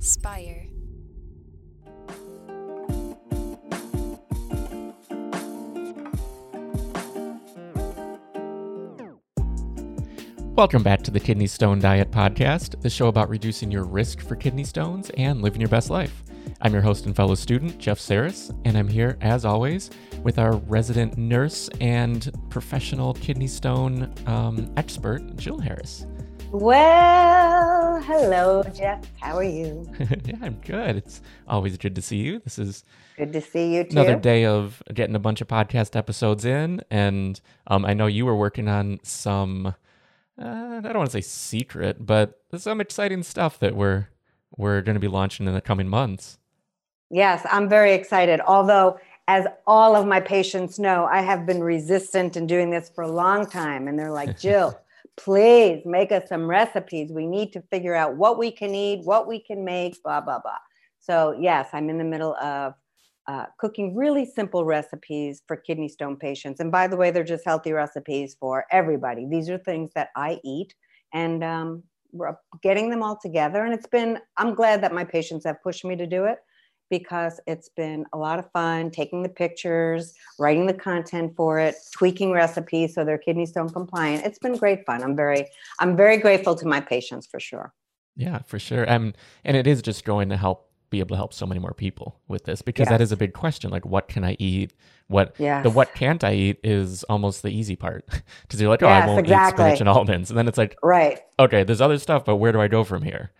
Spire. Welcome back to the Kidney Stone Diet Podcast, the show about reducing your risk for kidney stones and living your best life. I'm your host and fellow student, Jeff Saris, and I'm here, as always, with our resident nurse and professional kidney stone um, expert, Jill Harris. Well, hello, Jeff. How are you? yeah, I'm good. It's always good to see you. This is Good to see you too. another day of getting a bunch of podcast episodes in, and um, I know you were working on some. Uh, I don't want to say secret, but some exciting stuff that we're we're going to be launching in the coming months. Yes, I'm very excited. Although, as all of my patients know, I have been resistant in doing this for a long time. And they're like, Jill, please make us some recipes. We need to figure out what we can eat, what we can make, blah, blah, blah. So, yes, I'm in the middle of uh, cooking really simple recipes for kidney stone patients. And by the way, they're just healthy recipes for everybody. These are things that I eat. And um, we're getting them all together. And it's been, I'm glad that my patients have pushed me to do it because it's been a lot of fun taking the pictures, writing the content for it, tweaking recipes so they're kidney stone compliant. It's been great fun. I'm very, I'm very grateful to my patients for sure. Yeah, for sure. Um, and it is just going to help be able to help so many more people with this because that Yes. is a big question. Like, what can I eat? What the what can't I eat is almost the easy part because you're like, oh, I won't exactly. eat spinach and almonds, and then it's like, Right. okay, there's other stuff, but where do I go from here?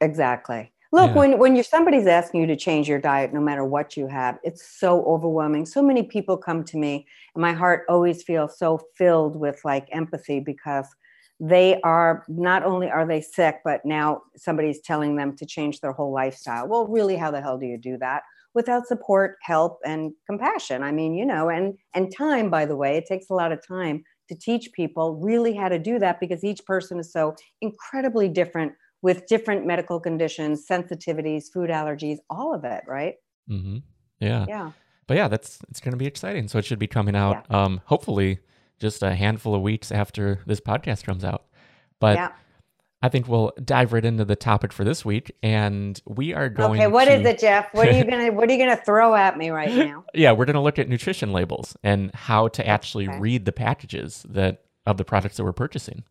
Exactly. Look, Yeah. when when you're somebody's asking you to change your diet, no matter what you have, it's so overwhelming. So many people come to me, and my heart always feels so filled with like empathy because they are not only are they sick, but now somebody's telling them to change their whole lifestyle. Well, really, how the hell do you do that without support, help, and compassion? I mean, you know, and and time. By the way, it takes a lot of time to teach people really how to do that because each person is so incredibly different with different medical conditions, sensitivities, food allergies, all of it, right? Mm-hmm. Yeah. Yeah. but yeah, that's it's going to be exciting. So it should be coming out, um, hopefully, just a handful of weeks after this podcast comes out. But yeah. I think we'll dive right into the topic for this week, and we are going. Okay, what to, is it, Jeff? What are you gonna what are you gonna throw at me right now? Yeah, we're going to look at nutrition labels and how to actually Okay. read the packages that of the products that we're purchasing.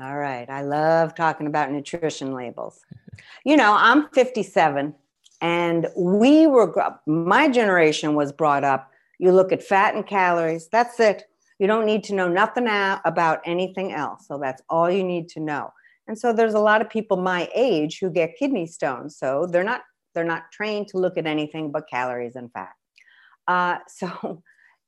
All right. I love talking about nutrition labels. You know, I'm 57 and we were my generation was brought up you look at fat and calories, that's it. You don't need to know nothing about anything else. So that's all you need to know. And so there's a lot of people my age who get kidney stones. So they're not they're not trained to look at anything but calories and fat. Uh, so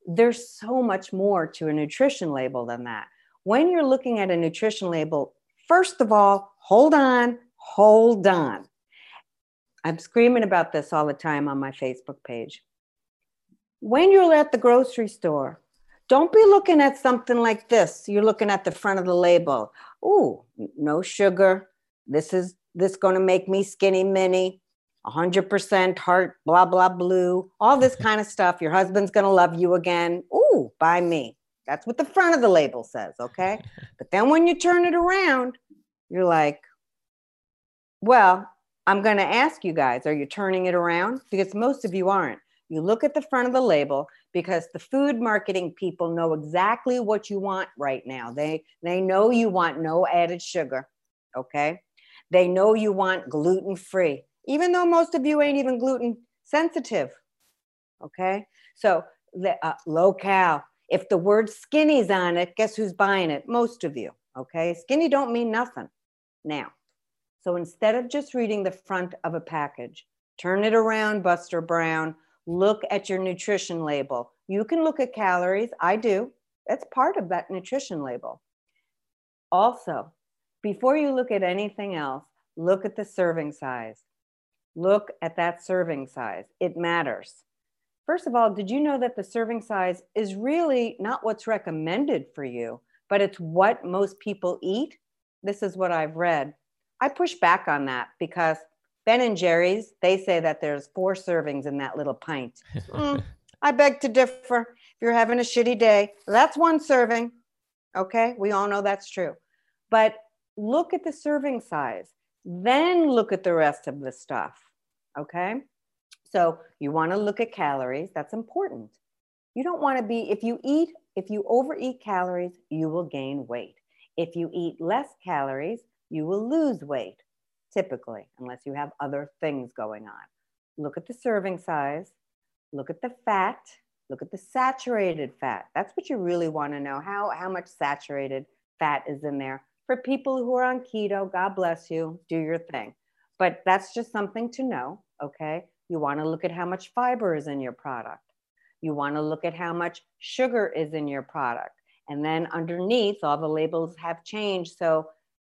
there's so much more to a nutrition label than that. When you're looking at a nutrition label, first of all, hold on, hold on. I'm screaming about this all the time on my Facebook page. When you're at the grocery store, don't be looking at something like this. You're looking at the front of the label. Ooh, no sugar. This is this going to make me skinny mini. 100% heart, blah, blah, blue, all this kind of stuff. Your husband's going to love you again. Ooh, buy me. That's what the front of the label says, okay? But then when you turn it around, you're like, well, I'm going to ask you guys, are you turning it around? Because most of you aren't. You look at the front of the label because the food marketing people know exactly what you want right now. They they know you want no added sugar, okay? They know you want gluten free, even though most of you ain't even gluten sensitive, okay? So the uh, low cal. If the word skinny's on it, guess who's buying it? Most of you, okay? Skinny don't mean nothing now. So instead of just reading the front of a package, turn it around, Buster Brown. Look at your nutrition label. You can look at calories. I do. That's part of that nutrition label. Also, before you look at anything else, look at the serving size. Look at that serving size. It matters. First of all, did you know that the serving size is really not what's recommended for you, but it's what most people eat? This is what I've read. I push back on that because Ben and Jerry's, they say that there's four servings in that little pint. Mm, I beg to differ. If you're having a shitty day, that's one serving. Okay, we all know that's true. But look at the serving size. Then look at the rest of the stuff. Okay. So you want to look at calories. That's important. You don't want to be, if you eat, if you overeat calories, you will gain weight. If you eat less calories, you will lose weight, typically, unless you have other things going on. Look at the serving size, look at the fat, look at the saturated fat. That's what you really want to know how, how much saturated fat is in there. For people who are on keto, God bless you, do your thing. But that's just something to know, okay? You want to look at how much fiber is in your product. You want to look at how much sugar is in your product. And then underneath, all the labels have changed. So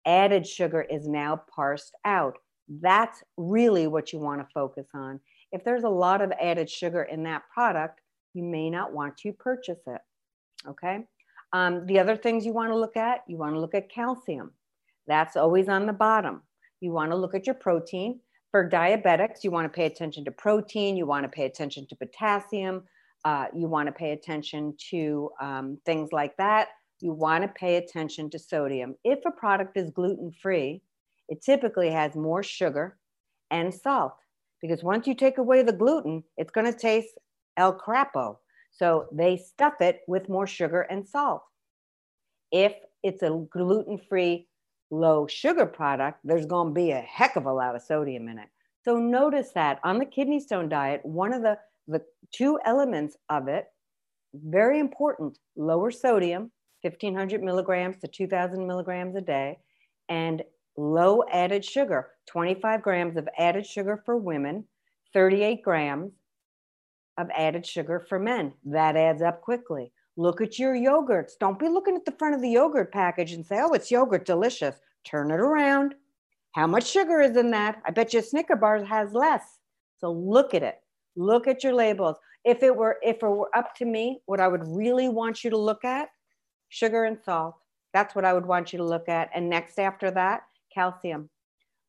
added sugar is now parsed out. That's really what you want to focus on. If there's a lot of added sugar in that product, you may not want to purchase it. Okay. Um, the other things you want to look at, you want to look at calcium. That's always on the bottom. You want to look at your protein. For diabetics, you want to pay attention to protein, you want to pay attention to potassium, uh, you want to pay attention to um, things like that. You want to pay attention to sodium. If a product is gluten free, it typically has more sugar and salt because once you take away the gluten, it's going to taste El Crapo. So they stuff it with more sugar and salt. If it's a gluten free, low sugar product, there's going to be a heck of a lot of sodium in it. So notice that on the kidney stone diet, one of the, the two elements of it, very important, lower sodium, 1500 milligrams to 2000 milligrams a day, and low added sugar, 25 grams of added sugar for women, 38 grams of added sugar for men. That adds up quickly. Look at your yogurts. Don't be looking at the front of the yogurt package and say, oh, it's yogurt, delicious. Turn it around. How much sugar is in that? I bet you Snicker bars has less. So look at it. Look at your labels. If it were if it were up to me, what I would really want you to look at, sugar and salt. That's what I would want you to look at. And next after that, calcium.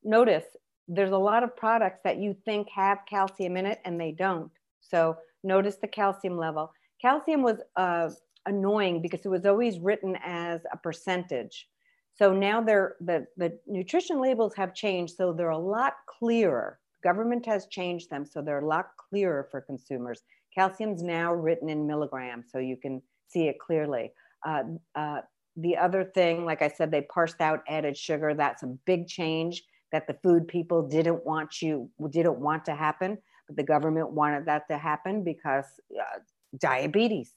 Notice there's a lot of products that you think have calcium in it and they don't. So notice the calcium level. Calcium was uh, annoying because it was always written as a percentage. So now they're, the, the nutrition labels have changed, so they're a lot clearer. Government has changed them, so they're a lot clearer for consumers. Calcium's now written in milligrams, so you can see it clearly. Uh, uh, the other thing, like I said, they parsed out added sugar. That's a big change that the food people didn't want you didn't want to happen, but the government wanted that to happen because uh, diabetes,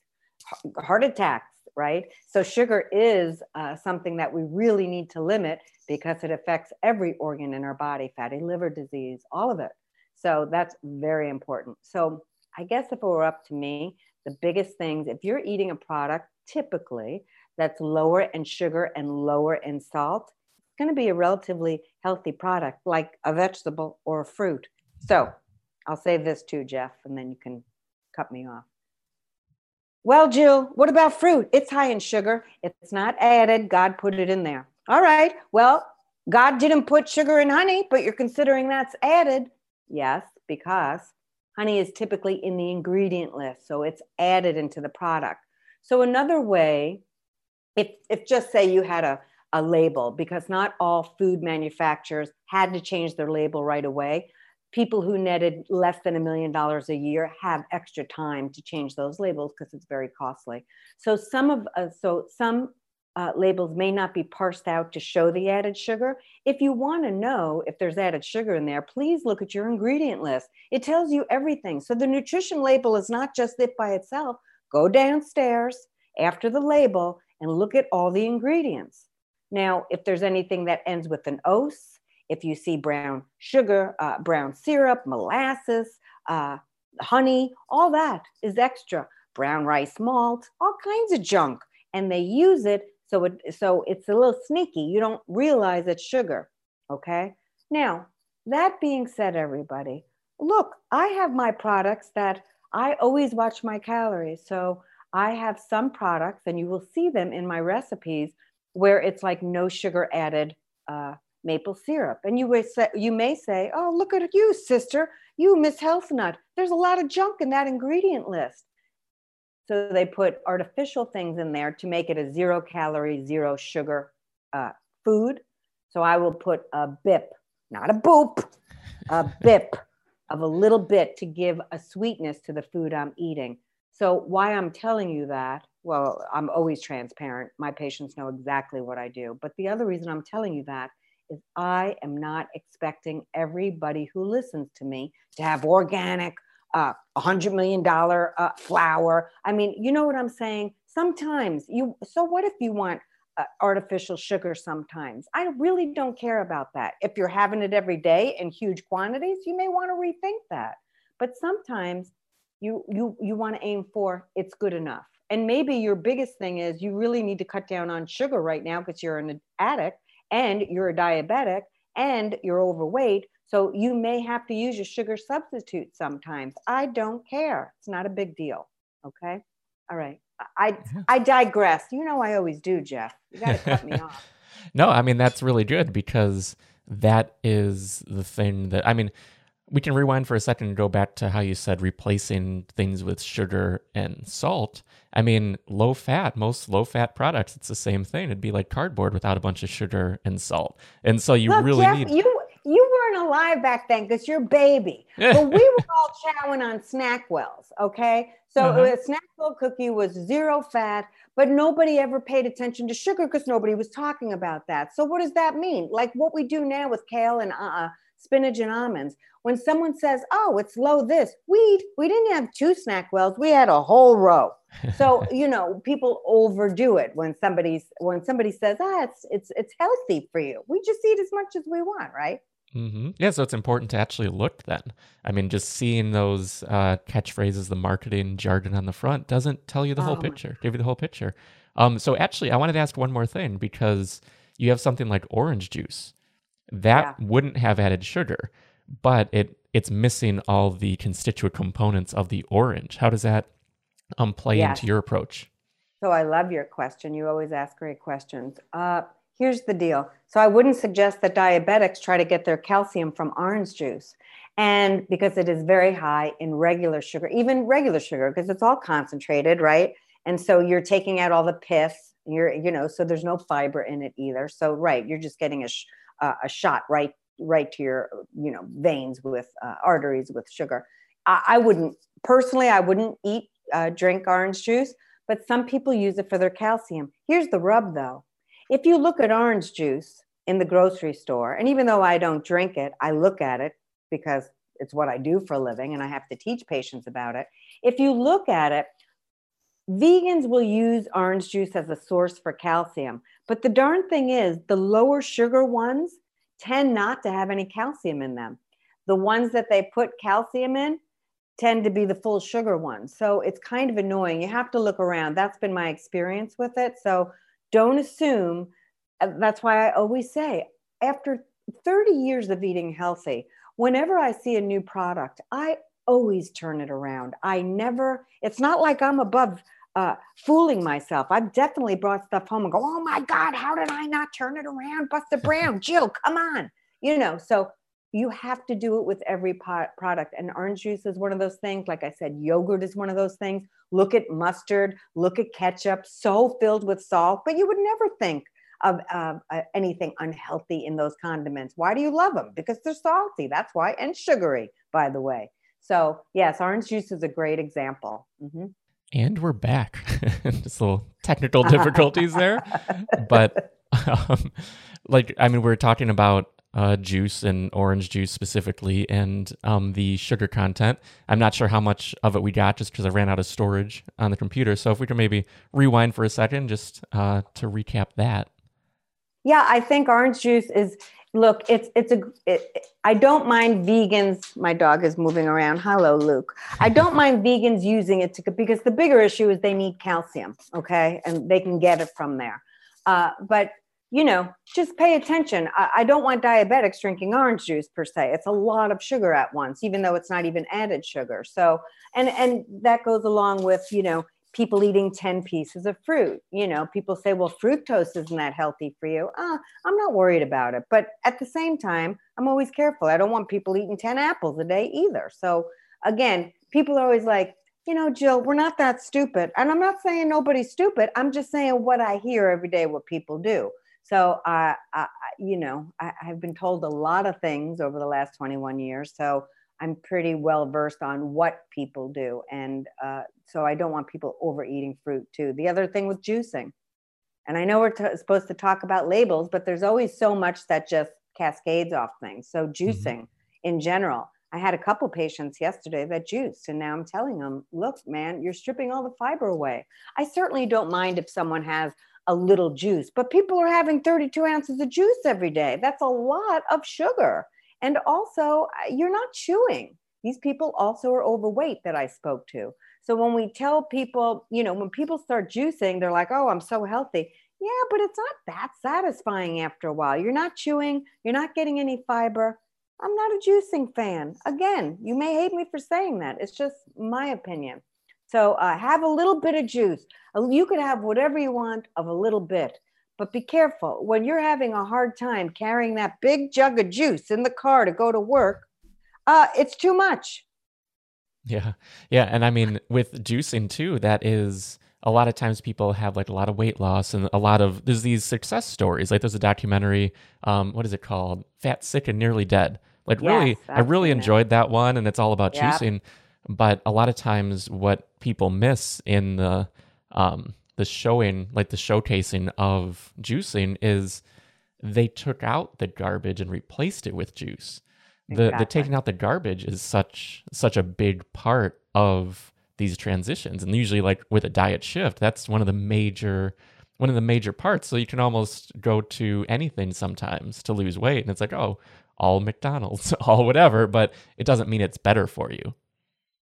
heart attacks, right? So sugar is uh, something that we really need to limit because it affects every organ in our body, fatty liver disease, all of it. So that's very important. So I guess if it were up to me, the biggest things, if you're eating a product, typically that's lower in sugar and lower in salt, it's going to be a relatively healthy product like a vegetable or a fruit. So I'll say this too, Jeff, and then you can cut me off. Well, Jill, what about fruit? It's high in sugar. It's not added. God put it in there. All right. Well, God didn't put sugar in honey, but you're considering that's added. Yes, because honey is typically in the ingredient list. So it's added into the product. So another way if if just say you had a a label because not all food manufacturers had to change their label right away people who netted less than a million dollars a year have extra time to change those labels because it's very costly so some of uh, so some uh, labels may not be parsed out to show the added sugar. If you want to know if there's added sugar in there, please look at your ingredient list. It tells you everything. So the nutrition label is not just it by itself. Go downstairs after the label and look at all the ingredients. Now, if there's anything that ends with an os, if you see brown sugar, uh, brown syrup, molasses, uh, honey, all that is extra. Brown rice malt, all kinds of junk. And they use it so it so it's a little sneaky. You don't realize it's sugar. Okay. Now, that being said, everybody, look, I have my products that I always watch my calories. So I have some products, and you will see them in my recipes, where it's like no sugar added uh, maple syrup. And you, say, you may say, oh, look at you, sister, you Miss Health Nut. There's a lot of junk in that ingredient list. So they put artificial things in there to make it a zero calorie, zero sugar uh, food. So I will put a BIP not a boop, a bip of a little bit to give a sweetness to the food I'm eating. So, why I'm telling you that, well, I'm always transparent. My patients know exactly what I do. But the other reason I'm telling you that is I am not expecting everybody who listens to me to have organic, uh, $100 million uh, flour. I mean, you know what I'm saying? Sometimes you, so what if you want uh, artificial sugar sometimes? I really don't care about that. If you're having it every day in huge quantities, you may want to rethink that. But sometimes you, you, you want to aim for it's good enough. And maybe your biggest thing is you really need to cut down on sugar right now because you're an addict and you're a diabetic and you're overweight. So you may have to use your sugar substitute sometimes. I don't care. It's not a big deal. Okay. All right. I I digress. You know I always do, Jeff. You got to cut me off. No, I mean that's really good because that is the thing that I mean we can rewind for a second and go back to how you said replacing things with sugar and salt. I mean, low fat, most low fat products, it's the same thing. It'd be like cardboard without a bunch of sugar and salt. And so you Look, really Jeff, need you you weren't alive back then because you're baby. but we were all chowing on SnackWells, okay? So uh-huh. a SnackWell cookie was zero fat, but nobody ever paid attention to sugar because nobody was talking about that. So what does that mean? Like what we do now with kale and uh, spinach and almonds. When someone says, "Oh, it's low this," we we didn't have two snack wells, we had a whole row. So you know, people overdo it when somebody's when somebody says, "Ah, it's it's it's healthy for you." We just eat as much as we want, right? Mm-hmm. Yeah, so it's important to actually look then. I mean, just seeing those uh, catchphrases, the marketing jargon on the front doesn't tell you the whole oh picture, give you the whole picture. Um, so actually, I wanted to ask one more thing because you have something like orange juice that yeah. wouldn't have added sugar, but it it's missing all the constituent components of the orange. How does that um, play yes. into your approach? So I love your question. You always ask great questions. Uh, here's the deal. So I wouldn't suggest that diabetics try to get their calcium from orange juice. And because it is very high in regular sugar, even regular sugar, because it's all concentrated, right? And so you're taking out all the pith, you're, you know, so there's no fiber in it either. So, right, you're just getting a, sh- uh, a shot right, right to your, you know, veins with uh, arteries with sugar. I, I, wouldn't, personally, I wouldn't eat, uh, drink orange juice, but some people use it for their calcium. Here's the rub though if you look at orange juice in the grocery store, and even though I don't drink it, I look at it because it's what I do for a living and I have to teach patients about it. If you look at it, vegans will use orange juice as a source for calcium. But the darn thing is, the lower sugar ones tend not to have any calcium in them. The ones that they put calcium in tend to be the full sugar ones. So it's kind of annoying. You have to look around. That's been my experience with it. So don't assume. Uh, that's why I always say, after 30 years of eating healthy, whenever I see a new product, I always turn it around. I never, it's not like I'm above uh, fooling myself. I've definitely brought stuff home and go, oh my God, how did I not turn it around? Buster Brown, Jill, come on. You know, so you have to do it with every pot, product. And orange juice is one of those things. Like I said, yogurt is one of those things. Look at mustard, look at ketchup, so filled with salt, but you would never think of uh, uh, anything unhealthy in those condiments. Why do you love them? Because they're salty. That's why, and sugary, by the way. So, yes, orange juice is a great example. Mm-hmm. And we're back. Just little technical difficulties there. But, um, like, I mean, we are talking about uh, juice and orange juice specifically, and um, the sugar content. I'm not sure how much of it we got just because I ran out of storage on the computer. So if we could maybe rewind for a second just uh, to recap that. Yeah, I think orange juice is. Look, it's it's a. It, I don't mind vegans. My dog is moving around. Hello, Luke. I don't mind vegans using it to because the bigger issue is they need calcium. Okay, and they can get it from there. Uh, but you know, just pay attention. I, I, don't want diabetics drinking orange juice per se. It's a lot of sugar at once, even though it's not even added sugar. So, and and that goes along with you know people eating 10 pieces of fruit. You know, people say, well, fructose isn't that healthy for you. Uh, I'm not worried about it. But at the same time, I'm always careful. I don't want people eating 10 apples a day either. So again, people are always like, you know, Jill, we're not that stupid. And I'm not saying nobody's stupid. I'm just saying what I hear every day, what people do. So, uh, I, you know, I, have been told a lot of things over the last 21 years. So, I'm pretty well versed on what people do. And uh, so, I don't want people overeating fruit too. The other thing with juicing, and I know we're t- supposed to talk about labels, but there's always so much that just cascades off things. So, mm-hmm. juicing mm-hmm. in general. I had a couple patients yesterday that juiced, and now I'm telling them, look, man, you're stripping all the fiber away. I certainly don't mind if someone has a little juice, but people are having 32 ounces of juice every day. That's a lot of sugar. And also, you're not chewing. These people also are overweight that I spoke to. So when we tell people, you know, when people start juicing, they're like, oh, I'm so healthy. Yeah, but it's not that satisfying after a while. You're not chewing, you're not getting any fiber. I'm not a juicing fan. Again, you may hate me for saying that. It's just my opinion. So uh, have a little bit of juice. You could have whatever you want of a little bit, but be careful when you're having a hard time carrying that big jug of juice in the car to go to work. Uh, it's too much. Yeah, yeah, and I mean with juicing too, that is a lot of times people have like a lot of weight loss and a lot of there's these success stories. Like there's a documentary, um, what is it called? Fat, sick, and nearly dead. Like yes, really, I really enjoyed that one, and it's all about yep. juicing. But a lot of times, what people miss in the um, the showing, like the showcasing of juicing, is they took out the garbage and replaced it with juice. Exactly. The the taking out the garbage is such such a big part of these transitions, and usually, like with a diet shift, that's one of the major one of the major parts. So you can almost go to anything sometimes to lose weight, and it's like, oh, all McDonald's, all whatever, but it doesn't mean it's better for you.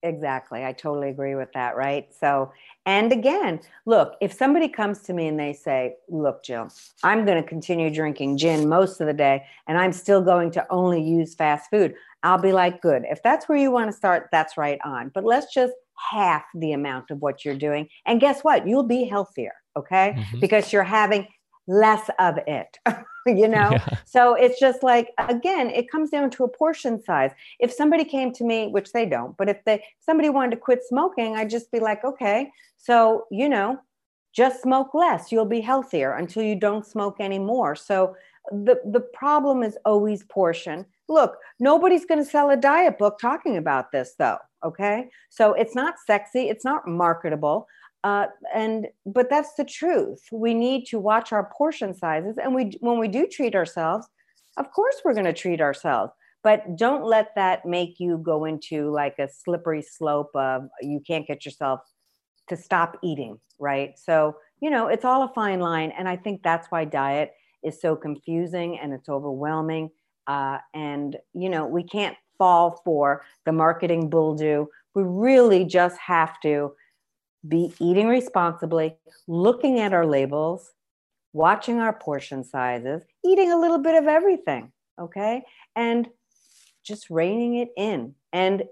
Exactly. I totally agree with that. Right. So, and again, look, if somebody comes to me and they say, Look, Jill, I'm going to continue drinking gin most of the day and I'm still going to only use fast food, I'll be like, Good. If that's where you want to start, that's right on. But let's just half the amount of what you're doing. And guess what? You'll be healthier. Okay. Mm-hmm. Because you're having less of it. you know? Yeah. So it's just like, again, it comes down to a portion size. If somebody came to me, which they don't, but if they somebody wanted to quit smoking, I'd just be like, okay, so you know, just smoke less. You'll be healthier until you don't smoke anymore. So the the problem is always portion. Look, nobody's going to sell a diet book talking about this though, okay? So it's not sexy, it's not marketable. Uh, and but that's the truth. We need to watch our portion sizes, and we when we do treat ourselves, of course we're going to treat ourselves. But don't let that make you go into like a slippery slope of you can't get yourself to stop eating, right? So you know it's all a fine line, and I think that's why diet is so confusing and it's overwhelming. Uh, and you know we can't fall for the marketing bulldo. We really just have to be eating responsibly, looking at our labels, watching our portion sizes, eating a little bit of everything, okay? And just reining it in and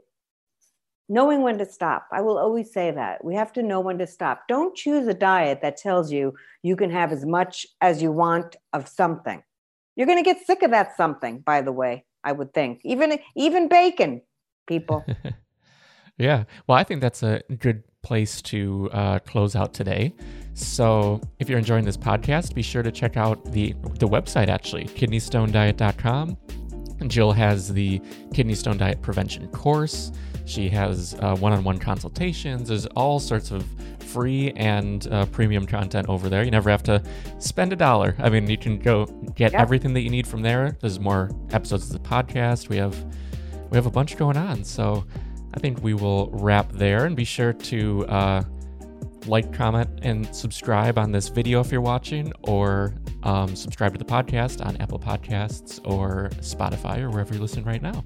knowing when to stop. I will always say that. We have to know when to stop. Don't choose a diet that tells you you can have as much as you want of something. You're going to get sick of that something, by the way, I would think. Even even bacon, people. yeah. Well, I think that's a good place to uh, close out today. So if you're enjoying this podcast, be sure to check out the the website actually, kidneystonediet.com. Jill has the kidney stone diet prevention course. She has uh, one-on-one consultations. There's all sorts of free and uh, premium content over there. You never have to spend a dollar. I mean, you can go get yep. everything that you need from there. There's more episodes of the podcast. We have we have a bunch going on. So I think we will wrap there and be sure to uh, like, comment, and subscribe on this video if you're watching, or um, subscribe to the podcast on Apple Podcasts or Spotify or wherever you're listening right now.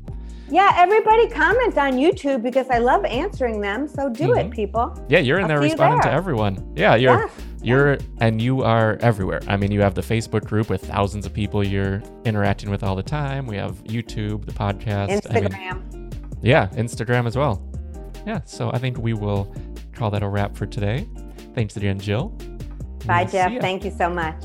Yeah, everybody comment on YouTube because I love answering them. So do mm-hmm. it, people. Yeah, you're in I'll there responding there. to everyone. Yeah, you're yeah. you're and you are everywhere. I mean, you have the Facebook group with thousands of people you're interacting with all the time. We have YouTube, the podcast, Instagram. I mean, yeah, Instagram as well. Yeah, so I think we will call that a wrap for today. Thanks again, Jill. Bye, Jeff. Thank you so much.